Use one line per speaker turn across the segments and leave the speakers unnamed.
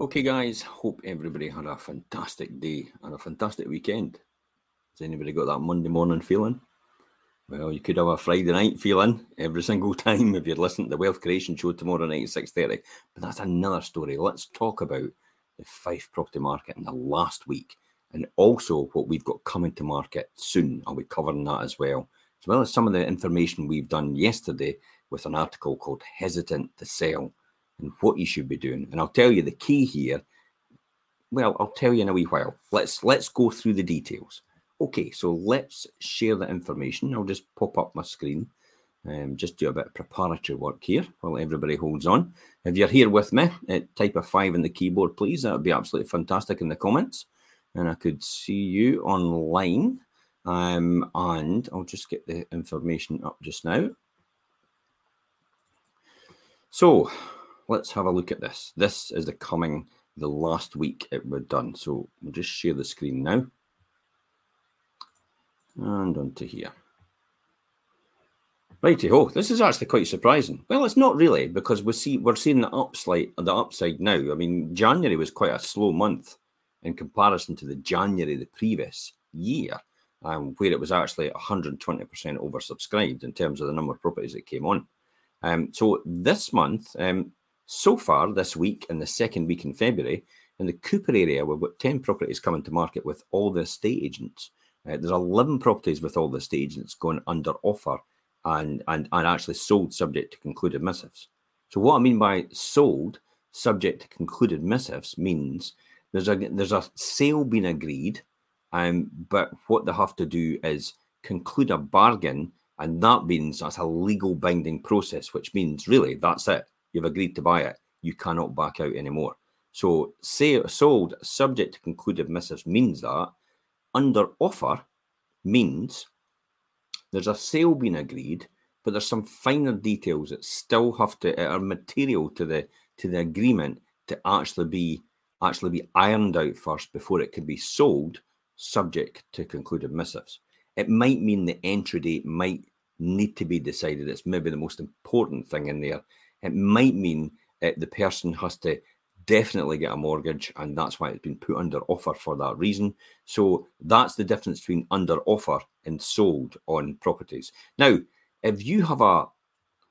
Okay, guys, hope everybody had a fantastic day and a fantastic weekend. Has anybody got that Monday morning feeling? Well, you could have a Friday night feeling every single time if you're listening to the Wealth Creation Show tomorrow night at 6.30. But that's another story. Let's talk about the Fife property market in the last week and also what we've got coming to market soon. I'll be covering that as well, as well as some of the information we've done yesterday with an article called Hesitant to Sell and what you should be doing. And I'll tell you the key here. Well, I'll tell you in a wee while. Let's let's go through the details. Okay, so let's share the information. I'll just pop up my screen and um, just do a bit of preparatory work here while everybody holds on. If you're here with me, uh, type a five in the keyboard, please. That would be absolutely fantastic in the comments. And I could see you online. Um, and I'll just get the information up just now. So let's have a look at this. This is the coming the last week it was done. So we'll just share the screen now. And onto here. Righty ho, this is actually quite surprising. Well, it's not really because we see we're seeing the upside the upside now. I mean, January was quite a slow month in comparison to the January the previous year, um, where it was actually 120% oversubscribed in terms of the number of properties that came on. Um, so this month, um, so far this week and the second week in February, in the Cupar area, we've got 10 properties coming to market with all the estate agents. Uh, there's 11 properties with all the estate agents going under offer and, and, and actually sold subject to concluded missives. So, what I mean by sold subject to concluded missives means there's a there's a sale being agreed, um, but what they have to do is conclude a bargain, and that means that's a legal binding process, which means really that's it you've agreed to buy it, you cannot back out anymore. So, say sold subject to concluded missives means that under offer means there's a sale being agreed, but there's some finer details that still have to are material to the to the agreement to actually be actually be ironed out first before it can be sold, subject to concluded missives. It might mean the entry date might need to be decided. It's maybe the most important thing in there it might mean that the person has to definitely get a mortgage, and that's why it's been put under offer for that reason. So that's the difference between under offer and sold on properties. Now, if you have a,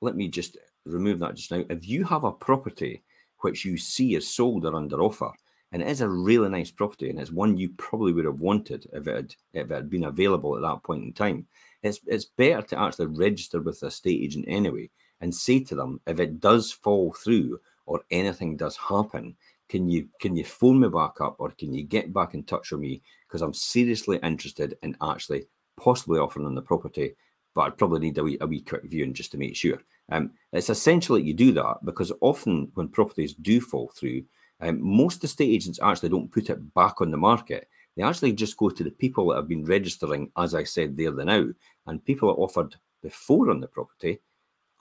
let me just remove that just now. If you have a property which you see is sold or under offer, and it is a really nice property, and it's one you probably would have wanted if it had if it had been available at that point in time, it's it's better to actually register with the estate agent anyway and say to them, if it does fall through or anything does happen, can you can you phone me back up or can you get back in touch with me because I'm seriously interested in actually possibly offering on the property, but I'd probably need a wee, a wee quick viewing just to make sure. Um, it's essential that you do that because often when properties do fall through, um, most estate agents actually don't put it back on the market. They actually just go to the people that have been registering, as I said there the now, and people that offered before on the property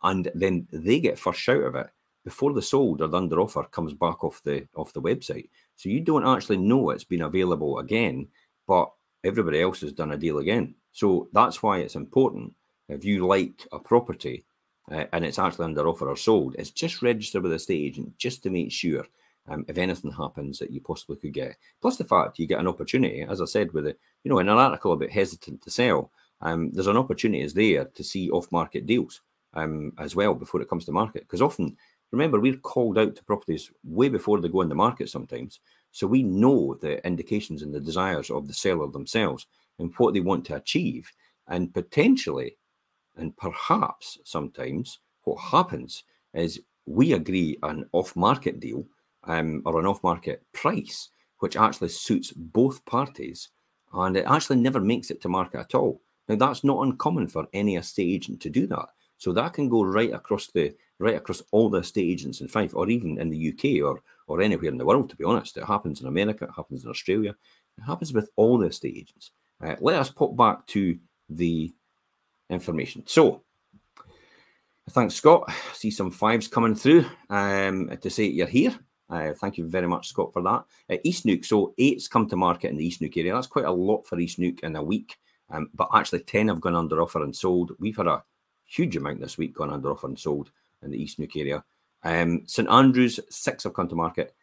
and then they get first shout of it before the sold or the under offer comes back off the off the website. So you don't actually know it's been available again, but everybody else has done a deal again. So that's why it's important. If you like a property uh, and it's actually under offer or sold, it's just register with a estate agent just to make sure um, if anything happens that you possibly could get. Plus the fact you get an opportunity, as I said, with a you know in an article about hesitant to sell, um, there's an opportunity is there to see off market deals um, as well before it comes to market. Because often, remember, we're called out to properties way before they go in the market sometimes. So we know the indications and the desires of the seller themselves and what they want to achieve. And potentially, and perhaps sometimes, what happens is we agree an off market deal um, or an off market price, which actually suits both parties. And it actually never makes it to market at all. Now, that's not uncommon for any estate agent to do that. So that can go right across the right across all the estate agents in Fife, or even in the UK or or anywhere in the world. To be honest, it happens in America, it happens in Australia, it happens with all the estate agents. Uh, let us pop back to the information. So, thanks, Scott. I see some fives coming through um, to say you're here. Uh, thank you very much, Scott, for that. Uh, East Neuk, so eight's come to market in the East Neuk area. That's quite a lot for East Neuk in a week, um, but actually 10 have gone under offer and sold. We've had a huge amount this week gone under offer and sold in the East Neuk area. Um, St Andrews, six have come to market.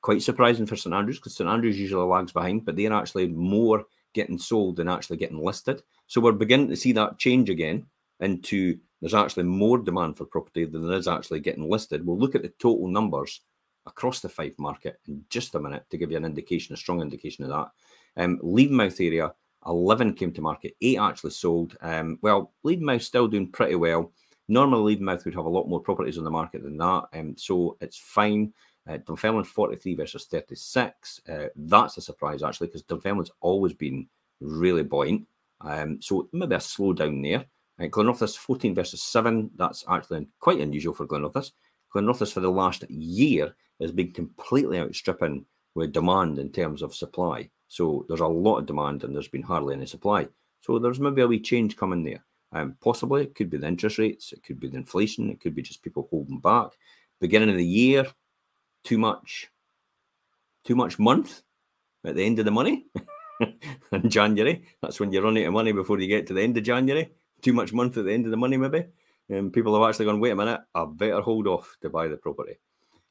Quite surprising for St Andrews because St Andrews usually lags behind, but they're actually more getting sold than actually getting listed. So we're beginning to see that change again into there's actually more demand for property than there is actually getting listed. We'll look at the total numbers across the Fife market in just a minute to give you an indication, a strong indication of that. Um, Levenmouth area, 11 came to market, eight actually sold. Um, well, Levenmouth still doing pretty well. Normally, Levenmouth would have a lot more properties on the market than that, um, so it's fine. Uh, Dunfermline 43 versus 36. Uh, that's a surprise actually because Dunfermline's always been really buoyant. Um, so maybe a slowdown there. Uh, Glenrothes 14 versus 7. That's actually quite unusual for Glenrothes. Glenrothes for the last year has been completely outstripping with demand in terms of supply. So there's a lot of demand and there's been hardly any supply. So there's maybe a wee change coming there. Um, possibly it could be the interest rates, it could be the inflation, it could be just people holding back. Beginning of the year, too much, too much month at the end of the money. in January. That's when you run out of money before you get to the end of January. Too much month at the end of the money, maybe. And people have actually gone, wait a minute, I better hold off to buy the property.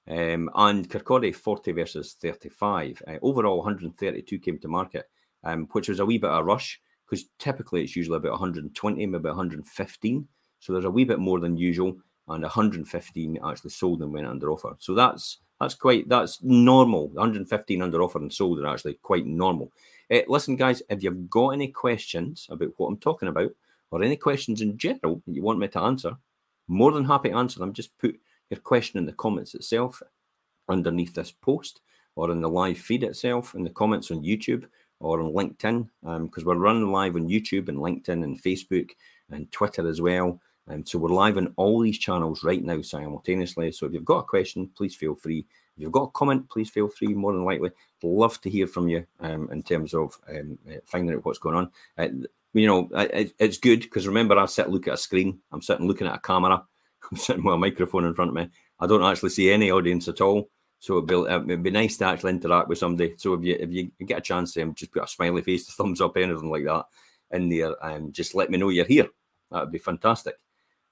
Um, and Kirkcaldy 40 versus 35. Uh, overall, 132 came to market, um, which was a wee bit of a rush because typically it's usually about 120, maybe 115. So there's a wee bit more than usual, and 115 actually sold and went under offer. So that's that's quite that's normal. 115 under offer and sold are actually quite normal. Uh, listen, guys, if you've got any questions about what I'm talking about, or any questions in general that you want me to answer, more than happy to answer them. Just put your question in the comments itself underneath this post, or in the live feed itself, in the comments on YouTube or on LinkedIn, because um, we're running live on YouTube and LinkedIn and Facebook and Twitter as well. Um, so we're live on all these channels right now simultaneously. So if you've got a question, please feel free if you've got a comment, please feel free. More than likely, love to hear from you um, in terms of um, uh, finding out what's going on. Uh, you know, it, it's good because remember, I sit look at a screen. I'm sitting looking at a camera. I'm sitting with a microphone in front of me. I don't actually see any audience at all. So it'd be, it'd be nice to actually interact with somebody. So if you if you get a chance, um, just put a smiley face, a thumbs up, anything like that in there, and um, just let me know you're here. That would be fantastic.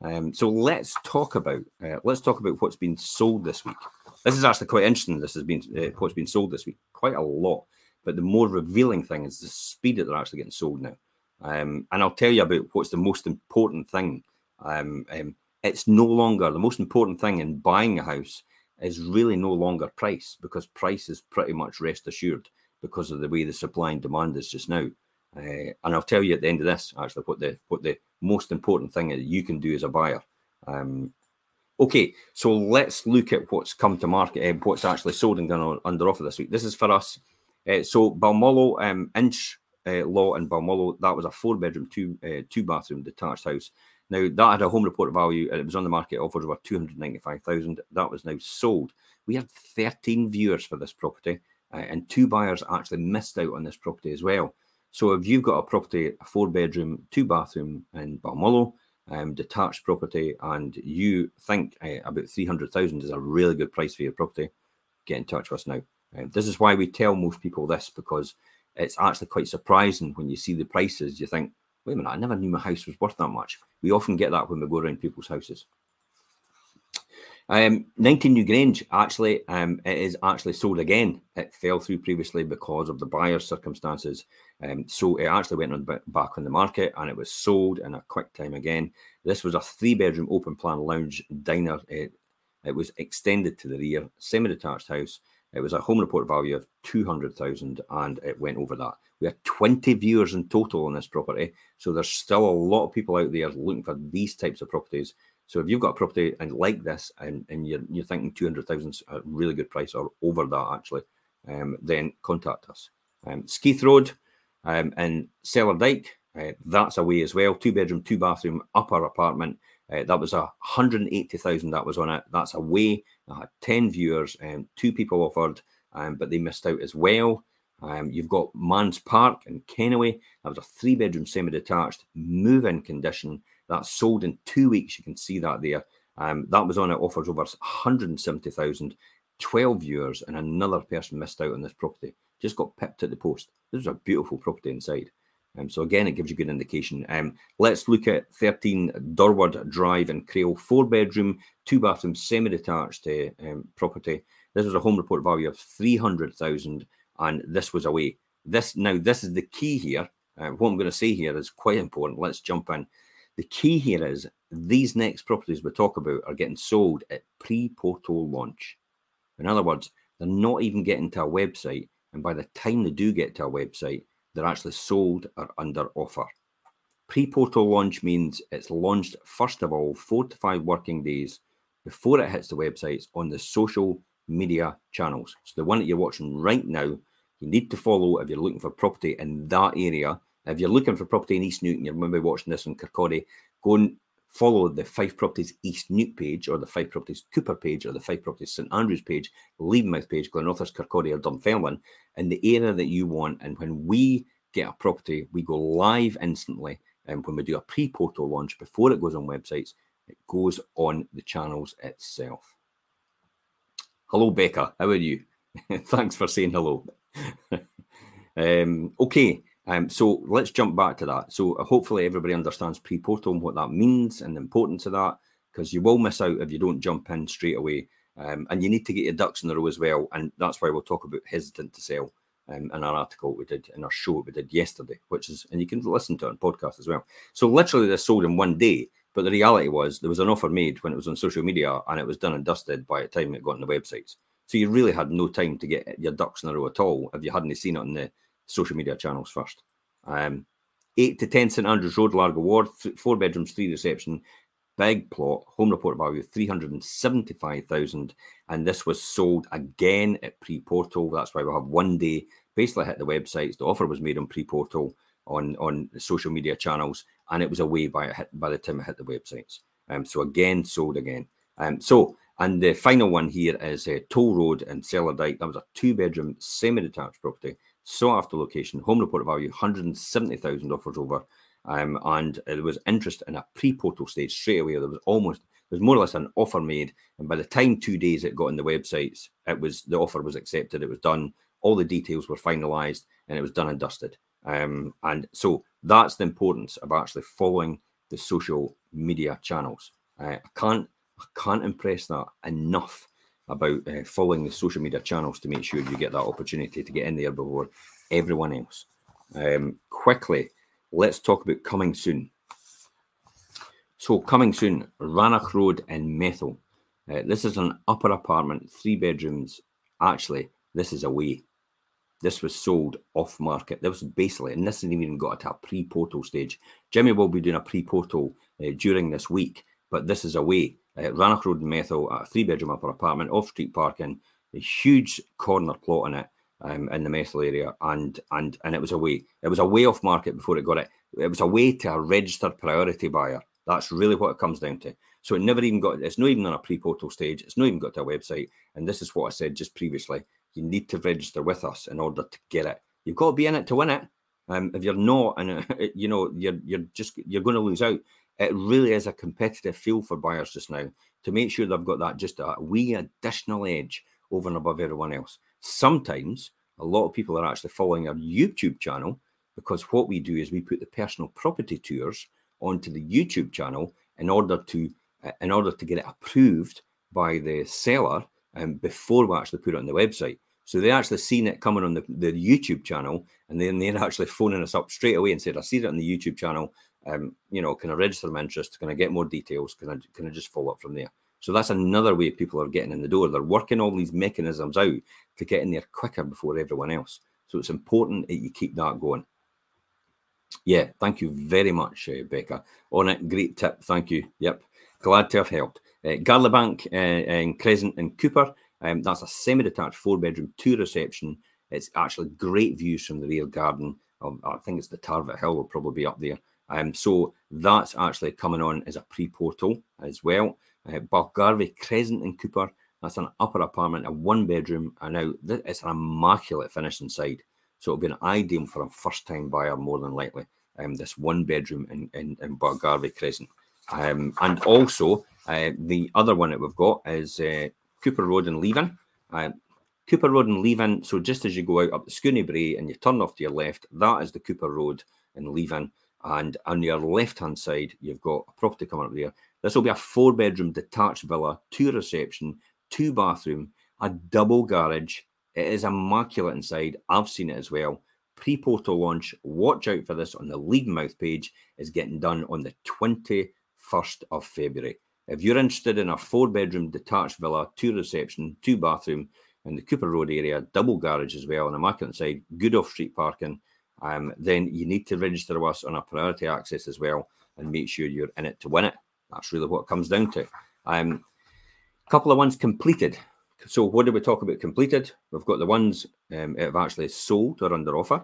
Um, so let's talk about uh, let's talk about what's been sold this week. This is actually quite interesting. This has been uh, what's been sold this week, quite a lot. But the more revealing thing is the speed that they're actually getting sold now. Um, and I'll tell you about what's the most important thing. Um, um, it's no longer the most important thing in buying a house is really no longer price because price is pretty much rest assured because of the way the supply and demand is just now. Uh, and I'll tell you at the end of this actually what the what the most important thing that you can do as a buyer. Um, okay, so let's look at what's come to market, uh, what's actually sold and gone under offer this week. This is for us. Uh, so Balmullo um, Inch uh, Law in Balmullo, that was a four bedroom, two two bathroom detached house. Now that had a home report value and it was on the market offers over two hundred ninety five thousand. That was now sold. We had thirteen viewers for this property, uh, and two buyers actually missed out on this property as well. So if you've got a property, a four bedroom, two bathroom in Balmullo, um, detached property, and you think uh, about 300,000 is a really good price for your property, get in touch with us now. Um, this is why we tell most people this because it's actually quite surprising when you see the prices. You think, wait a minute, I never knew my house was worth that much. We often get that when we go around people's houses. Um, 19 New Grange, actually, um, it is actually sold again. It fell through previously because of the buyer's circumstances. Um, so it actually went on back on the market and it was sold in a quick time again. This was a three bedroom open plan lounge diner. It, it was extended to the rear, semi detached house. It was a home report value of 200,000 and it went over that. We had 20 viewers in total on this property. So there's still a lot of people out there looking for these types of properties. So if you've got a property and like this and, and you're, you're thinking 200,000 is a really good price or over that actually, um, then contact us. Um, Skeith Road um, in Cellardyke, uh, that's away as well. Two bedroom, two bathroom, upper apartment. Uh, that was a 180,000 that was on it. That's away. I had 10 viewers and two people offered, um, but they missed out as well. Um, you've got Mans Park in Kennoway. That was a three bedroom semi detached, move in condition. That sold in two weeks. You can see that there. Um, that was on it, offers over 170,000, 12 viewers, and another person missed out on this property. Just got pipped at the post. This is a beautiful property inside. Um, so again, it gives you good indication. Um, let's look at 13 Durward Drive in Crail, four bedroom, two bathroom, semi-detached uh, um, property. This was a home report value of 300,000 and this was away. This now, this is the key here. Uh, what I'm going to say here is quite important. Let's jump in. The key here is these next properties we talk about are getting sold at pre-portal launch. In other words, they're not even getting to a website, and by the time they do get to a website, they're actually sold or under offer. Pre-portal launch means it's launched first of all four to five working days before it hits the websites on the social media channels. So the one that you're watching right now, you need to follow if you're looking for property in that area. If you're looking for property in East Neuk, you're maybe watching this on Kirkcaldy, go and follow the Fife Properties East Neuk page or the Fife Properties Cupar page or the Fife Properties St Andrews page, Levenmouth page, Glenrothes, Kirkcaldy or Dunfermline in the area that you want. And when we get a property, we go live instantly. And when we do a pre-portal launch before it goes on websites, it goes on the channels itself. Hello, Becca. How are you? Thanks for saying hello. um, okay, um, so let's jump back to that. So uh, hopefully everybody understands pre-portal and what that means and the importance of that, because you will miss out if you don't jump in straight away. Um, and you need to get your ducks in a row as well. And that's why we'll talk about hesitant to sell um, in our article we did in our show we did yesterday, which is, and you can listen to it on podcast as well. So literally this sold in one day. But the reality was there was an offer made when it was on social media and it was done and dusted by the time it got on the websites. So you really had no time to get your ducks in a row at all if you hadn't seen it on the social media channels first. Um, 8 to 10 St Andrews Road, Largoward, th- four bedrooms, three reception, big plot, home report value 375,000. And this was sold again at pre portal. That's why we have one day basically hit the websites. The offer was made on pre portal on, on social media channels, and it was away by, by the time it hit the websites. Um, so again, sold again. Um, so and the final one here is uh, Toll Road in Cellardyke. That was a two bedroom semi detached property, sought after location, home report value 170,000 offers over. Um, and there was interest in a pre portal stage straight away. There was almost, there was more or less an offer made. And by the time two days it got on the websites, it was the offer was accepted, it was done, all the details were finalized, and it was done and dusted. Um, and so that's the importance of actually following the social media channels. Uh, I can't I can't impress that enough about uh, following the social media channels to make sure you get that opportunity to get in there before everyone else. Um, quickly, let's talk about coming soon. So, coming soon, Rannoch Road in Methil. Uh, this is an upper apartment, three bedrooms. Actually, this is away. This was sold off market. This was basically, and this hasn't even got to a pre portal stage. Jimmy will be doing a pre portal uh, during this week, but this is away uh, Rannoch Road Methil, a three bedroom upper apartment, off street parking, a huge corner plot in it um, in the Methil area, and and and it was a way. It was a way off market before it got it. It was a way to a registered priority buyer. That's really what it comes down to. So it never even got. It's not even on a pre-portal stage. It's not even got to a website. And this is what I said just previously. You need to register with us in order to get it. You've got to be in it to win it. Um, if you're not, and you know, you're you're just you're going to lose out it really is a competitive field for buyers just now to make sure they've got that just a wee additional edge over and above everyone else. Sometimes a lot of people are actually following our YouTube channel because what we do is we put the personal property tours onto the YouTube channel in order to uh, in order to get it approved by the seller um, before we actually put it on the website. So they actually seen it coming on the, the YouTube channel, and then they're actually phoning us up straight away and said, "I see it on the YouTube channel um, you know, can I register my interest? Can I get more details? Can I can I just follow up from there? So that's another way people are getting in the door. They're working all these mechanisms out to get in there quicker before everyone else. So it's important that you keep that going. Yeah, thank you very much, uh, Becca. On it, great tip. Thank you. Yep, glad to have helped. Uh, Garlibank uh, in Crescent and Cupar. Um, that's a semi-detached four-bedroom, two-reception. It's actually great views from the rear garden. Um, I think it's the Tarvit Hill will probably be up there. Um, so that's actually coming on as a pre-portal as well. Uh, Crescent in Cupar, That's an upper apartment, a one bedroom, and now it's an immaculate finish inside. So it'll be an ideal for a first time buyer, more than likely. Um, this one bedroom in, in, in Crescent. Um, and also, uh, the other one that we've got is uh, Cupar Road and Leven. Uh, Cupar Road and Leven. So just as you go out up the Scoonie Brae and you turn off to your left, that is the Cupar Road and Leven. And on your left hand side, you've got a property coming up there. This will be a four bedroom detached villa, two reception, two bathroom, A double garage. It is immaculate inside. I've seen it as well. Pre portal launch. Watch out for this on the Levenmouth page. Is getting done on the 21st of February. If you're interested in a four bedroom detached villa, two reception, two bathroom in the Cupar Road area, double garage as well, on market side, good off street parking, um, then you need to register with us on a priority access as well and make sure you're in it to win it. That's really what it comes down to. A um, couple of ones completed. So, what do we talk about completed? We've got the ones um, that have actually sold or under offer.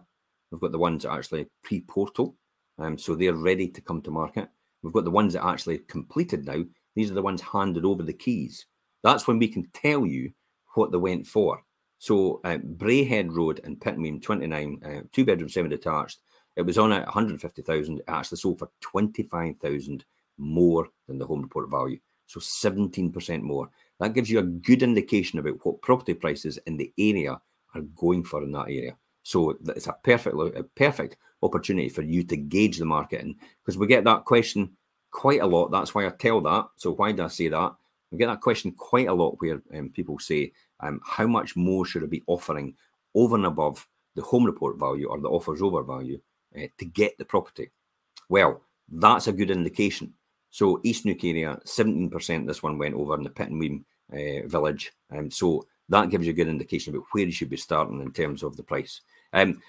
We've got the ones that actually pre portal. Um, so, they're ready to come to market. We've got the ones that actually completed now. These are the ones handed over the keys. That's when we can tell you what they went for. So, uh, Brayhead Road in Pittenweem, 29, uh, two bedroom, semi detached. It was on at 150,000. It actually sold for 25,000 more than the home report value. So 17% more. That gives you a good indication about what property prices in the area are going for in that area. So it's a perfect, a perfect opportunity for you to gauge the market in because we get that question quite a lot. That's why I tell that. So why do I say that? We get that question quite a lot where um, people say, um, how much more should I be offering over and above the home report value or the offers over value uh, to get the property? Well, that's a good indication. So East Neuk area, 17% this one went over in the Pittenweem uh, village. Um, so that gives you a good indication about where you should be starting in terms of the price. Um,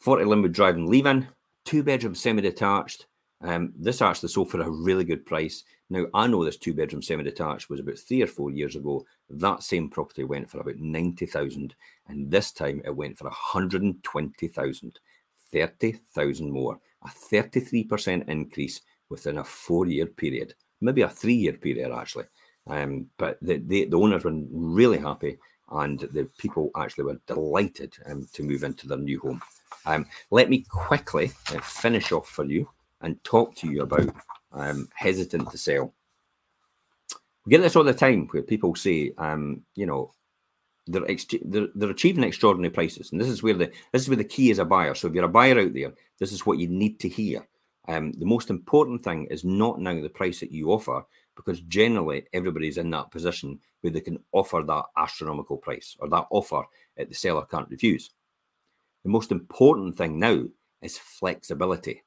40 Linwood Drive and Leven, two bedroom semi detached. Um, this actually sold for a really good price. Now, I know this two bedroom semi detached was about three or four years ago. That same property went for about 90,000, and this time it went for 120,000, 30,000 more, a 33% increase within a four year period, maybe a three year period actually. Um, but the, the, the, owners were really happy and the people actually were delighted um, to move into their new home. Um, let me quickly uh, finish off for you and talk to you about um, hesitant to sell. We get this all the time where people say, um, you know, they're, ex- they're, they're achieving extraordinary prices, and this is where the this is where the key is a buyer. So if you're a buyer out there, this is what you need to hear. Um, the most important thing is not now the price that you offer, because generally everybody's in that position where they can offer that astronomical price or that offer that the seller can't refuse. The most important thing now is flexibility,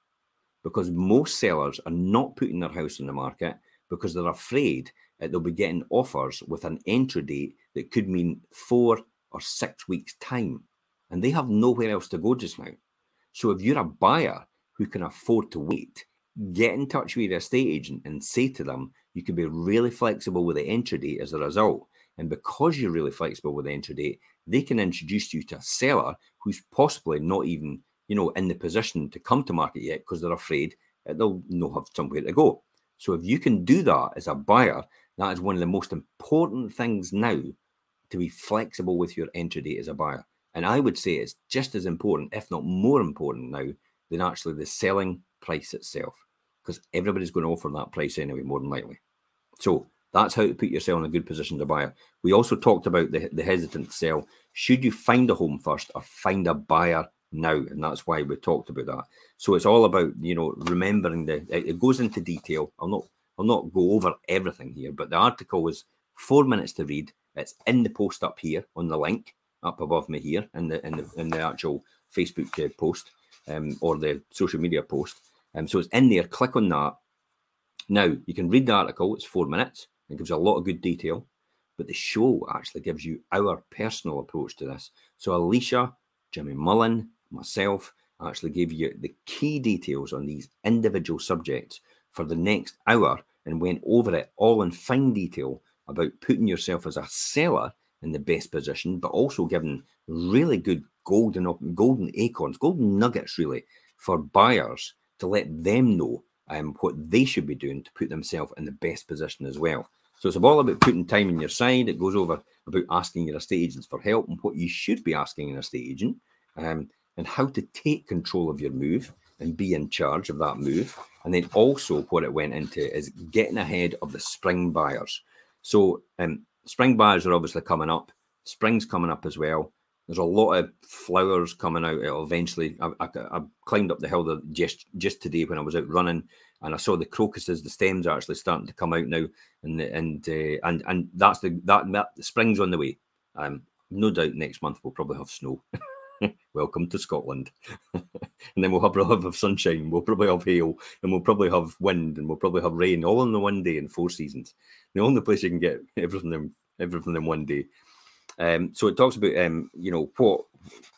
because most sellers are not putting their house on the market because they're afraid that they'll be getting offers with an entry date that could mean four or six weeks' time, and they have nowhere else to go just now. So if you're a buyer who can afford to wait, get in touch with your estate agent and say to them, you can be really flexible with the entry date as a result. And because you're really flexible with the entry date, they can introduce you to a seller who's possibly not even, you know, in the position to come to market yet because they're afraid they'll not have somewhere to go. So if you can do that as a buyer, that is one of the most important things now to be flexible with your entry date as a buyer. And I would say it's just as important, if not more important now, than actually the selling price itself, because everybody's going to offer that price anyway, more than likely. So that's how to put yourself in a good position to buy. We also talked about the, the hesitant sell. Should you find a home first or find a buyer now? And that's why we talked about that. So it's all about, you know, remembering the it goes into detail. I'll not I'll not go over everything here, but the article was four minutes to read. It's in the post up here on the link up above me here in the in the in the actual Facebook uh, post um, or the social media post. Um, so it's in there. Click on that. Now you can read the article. It's four minutes. It gives a lot of good detail. But the show actually gives you our personal approach to this. So Alicia, Jimmy Mullen, myself actually gave you the key details on these individual subjects for the next hour and went over it all in fine detail about putting yourself as a seller in the best position, but also giving really good golden golden acorns, golden nuggets, really, for buyers to let them know um, what they should be doing to put themselves in the best position as well. So it's all about putting time on your side. It goes over about asking your estate agents for help and what you should be asking an estate agent, um, and how to take control of your move and be in charge of that move. And then also what it went into is getting ahead of the spring buyers. So um, spring buyers are obviously coming up. Spring's coming up as well. There's a lot of flowers coming out. It'll eventually. I, I, I climbed up the hill just just today when I was out running. and I saw the crocuses, the stems are actually starting to come out now, and and uh, and and that's the that, that spring's on the way. Um, no doubt next month we'll probably have snow. Welcome to Scotland. and then we'll have, we'll have sunshine, we'll probably have hail, and we'll probably have wind, and we'll probably have rain, all in the one day in four seasons. The only place you can get everything in, everything in one day. Um, so it talks about, um, you know, what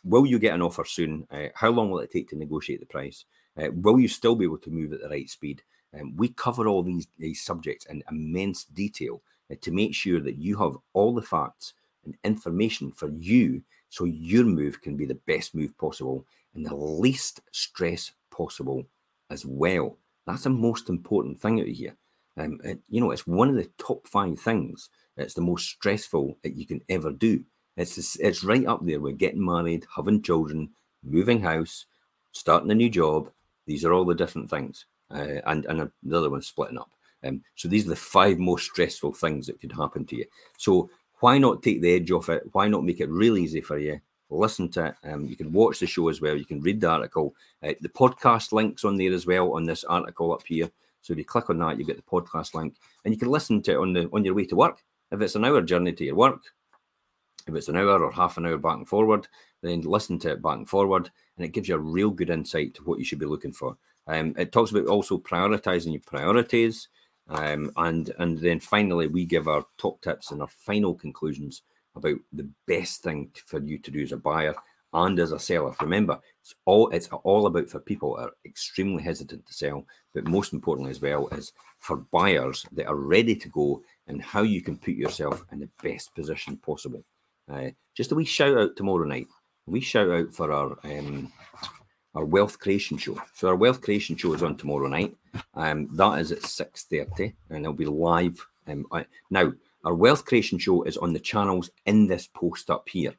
will you get an offer soon? Uh, how long will it take to negotiate the price? Uh, will you still be able to move at the right speed? Um, we cover all these, these subjects in immense detail uh, to make sure that you have all the facts and information for you so your move can be the best move possible and the least stress possible as well. That's the most important thing out here. Um, you know, it's one of the top five things. It's the most stressful that you can ever do. It's it's right up there with getting married, having children, moving house, starting a new job. These are all the different things, uh, and and the other one's splitting up. Um, so these are the five most stressful things that could happen to you. So why not take the edge off it? Why not make it real easy for you? Listen to it. Um, you can watch the show as well. You can read the article. Uh, the podcast links on there as well on this article up here. So if you click on that, you get the podcast link, and you can listen to it on the on your way to work. If it's an hour journey to your work, if it's an hour or half an hour back and forward, then listen to it back and forward, and it gives you a real good insight to what you should be looking for. Um, it talks about also prioritizing your priorities. Um, and and then finally, we give our top tips and our final conclusions about the best thing for you to do as a buyer and as a seller. Remember, it's all it's all about for people are extremely hesitant to sell, but most importantly as well is for buyers that are ready to go and how you can put yourself in the best position possible. Uh, just a wee shout out tomorrow night. We shout out for our um, our wealth creation show. So our wealth creation show is on tomorrow night. Um, that is at six thirty, and it'll be live. Um, now our wealth creation show is on the channels in this post up here.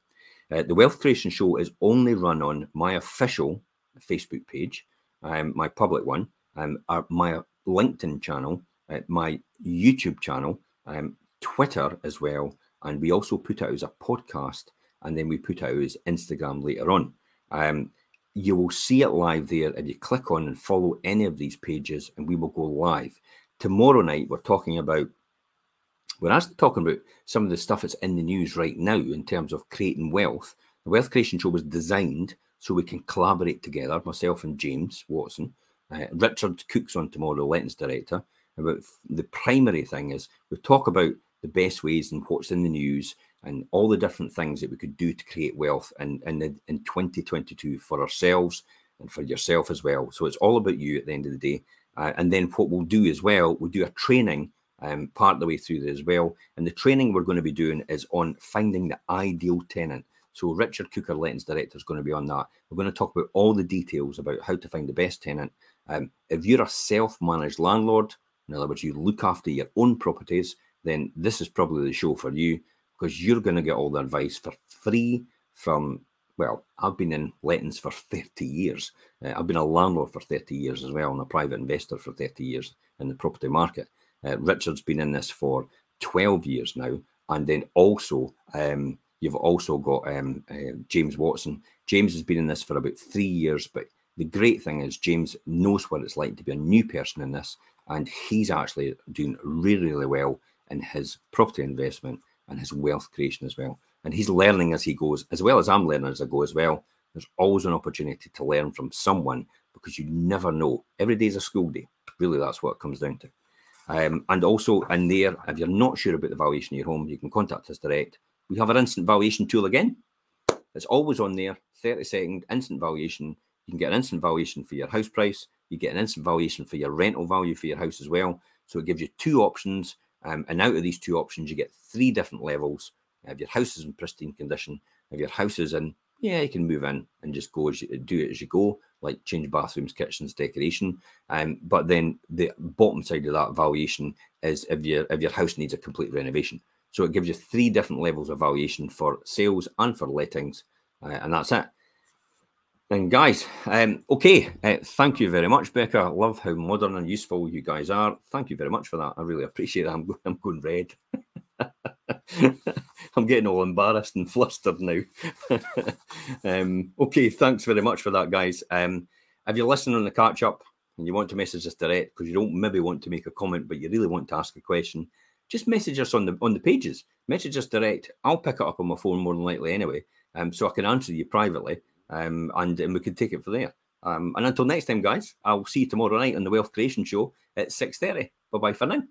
Uh, the wealth creation show is only run on my official Facebook page, um, my public one, um, our, my LinkedIn channel, uh, my YouTube channel, um, Twitter as well, and we also put out as a podcast, and then we put out as Instagram later on. Um, you will see it live there if you click on and follow any of these pages, and we will go live. Tomorrow night, we're talking about, we're actually talking about some of the stuff that's in the news right now in terms of creating wealth. The Wealth Creation Show was designed so we can collaborate together, myself and James Watson. Uh, Richard Cook's on tomorrow, Lettings Director. About the primary thing is we talk about the best ways and what's in the news and all the different things that we could do to create wealth in, in, in 2022 for ourselves and for yourself as well. So it's all about you at the end of the day. Uh, and then what we'll do as well, we'll do a training um, part of the way through there as well. And the training we're going to be doing is on finding the ideal tenant. So Richard Cooker, Lettings Director, is going to be on that. We're going to talk about all the details about how to find the best tenant. Um, if you're a self-managed landlord, in other words, you look after your own properties, then this is probably the show for you because you're going to get all the advice for free from, well, I've been in lettings for 30 years. Uh, I've been a landlord for 30 years as well and a private investor for 30 years in the property market. Uh, Richard's been in this for 12 years now. And then also, um, you've also got um, uh, James Watson. James has been in this for about three years, but the great thing is James knows what it's like to be a new person in this, and he's actually doing really, really well in his property investment and his wealth creation as well. And he's learning as he goes, as well as I'm learning as I go as well. There's always an opportunity to learn from someone because you never know. Every day is a school day. Really, that's what it comes down to. Um, and also in there, if you're not sure about the valuation of your home, you can contact us direct. We have our instant valuation tool again. It's always on there, 30 second instant valuation. You can get an instant valuation for your house price. You get an instant valuation for your rental value for your house as well. So it gives you two options um, and out of these two options, you get three different levels. If your house is in pristine condition, if your house is in, yeah, you can move in and just go as you, do it as you go, like change bathrooms, kitchens, decoration. Um, but then the bottom side of that valuation is if your if your house needs a complete renovation. So it gives you three different levels of valuation for sales and for lettings, uh, and that's it. And guys, um, okay, uh, thank you very much, Becca. I love how modern and useful you guys are. Thank you very much for that. I really appreciate it. I'm, I'm going red. I'm getting all embarrassed and flustered now. um, okay, thanks very much for that, guys. Um, if you're listening on the catch up, and you want to message us direct because you don't maybe want to make a comment, but you really want to ask a question, just message us on the on the pages. Message us direct. I'll pick it up on my phone more than likely anyway, um, so I can answer you privately, um, and and we can take it from there. Um, and until next time, guys, I'll see you tomorrow night on the Wealth Creation Show at six thirty. Bye bye for now.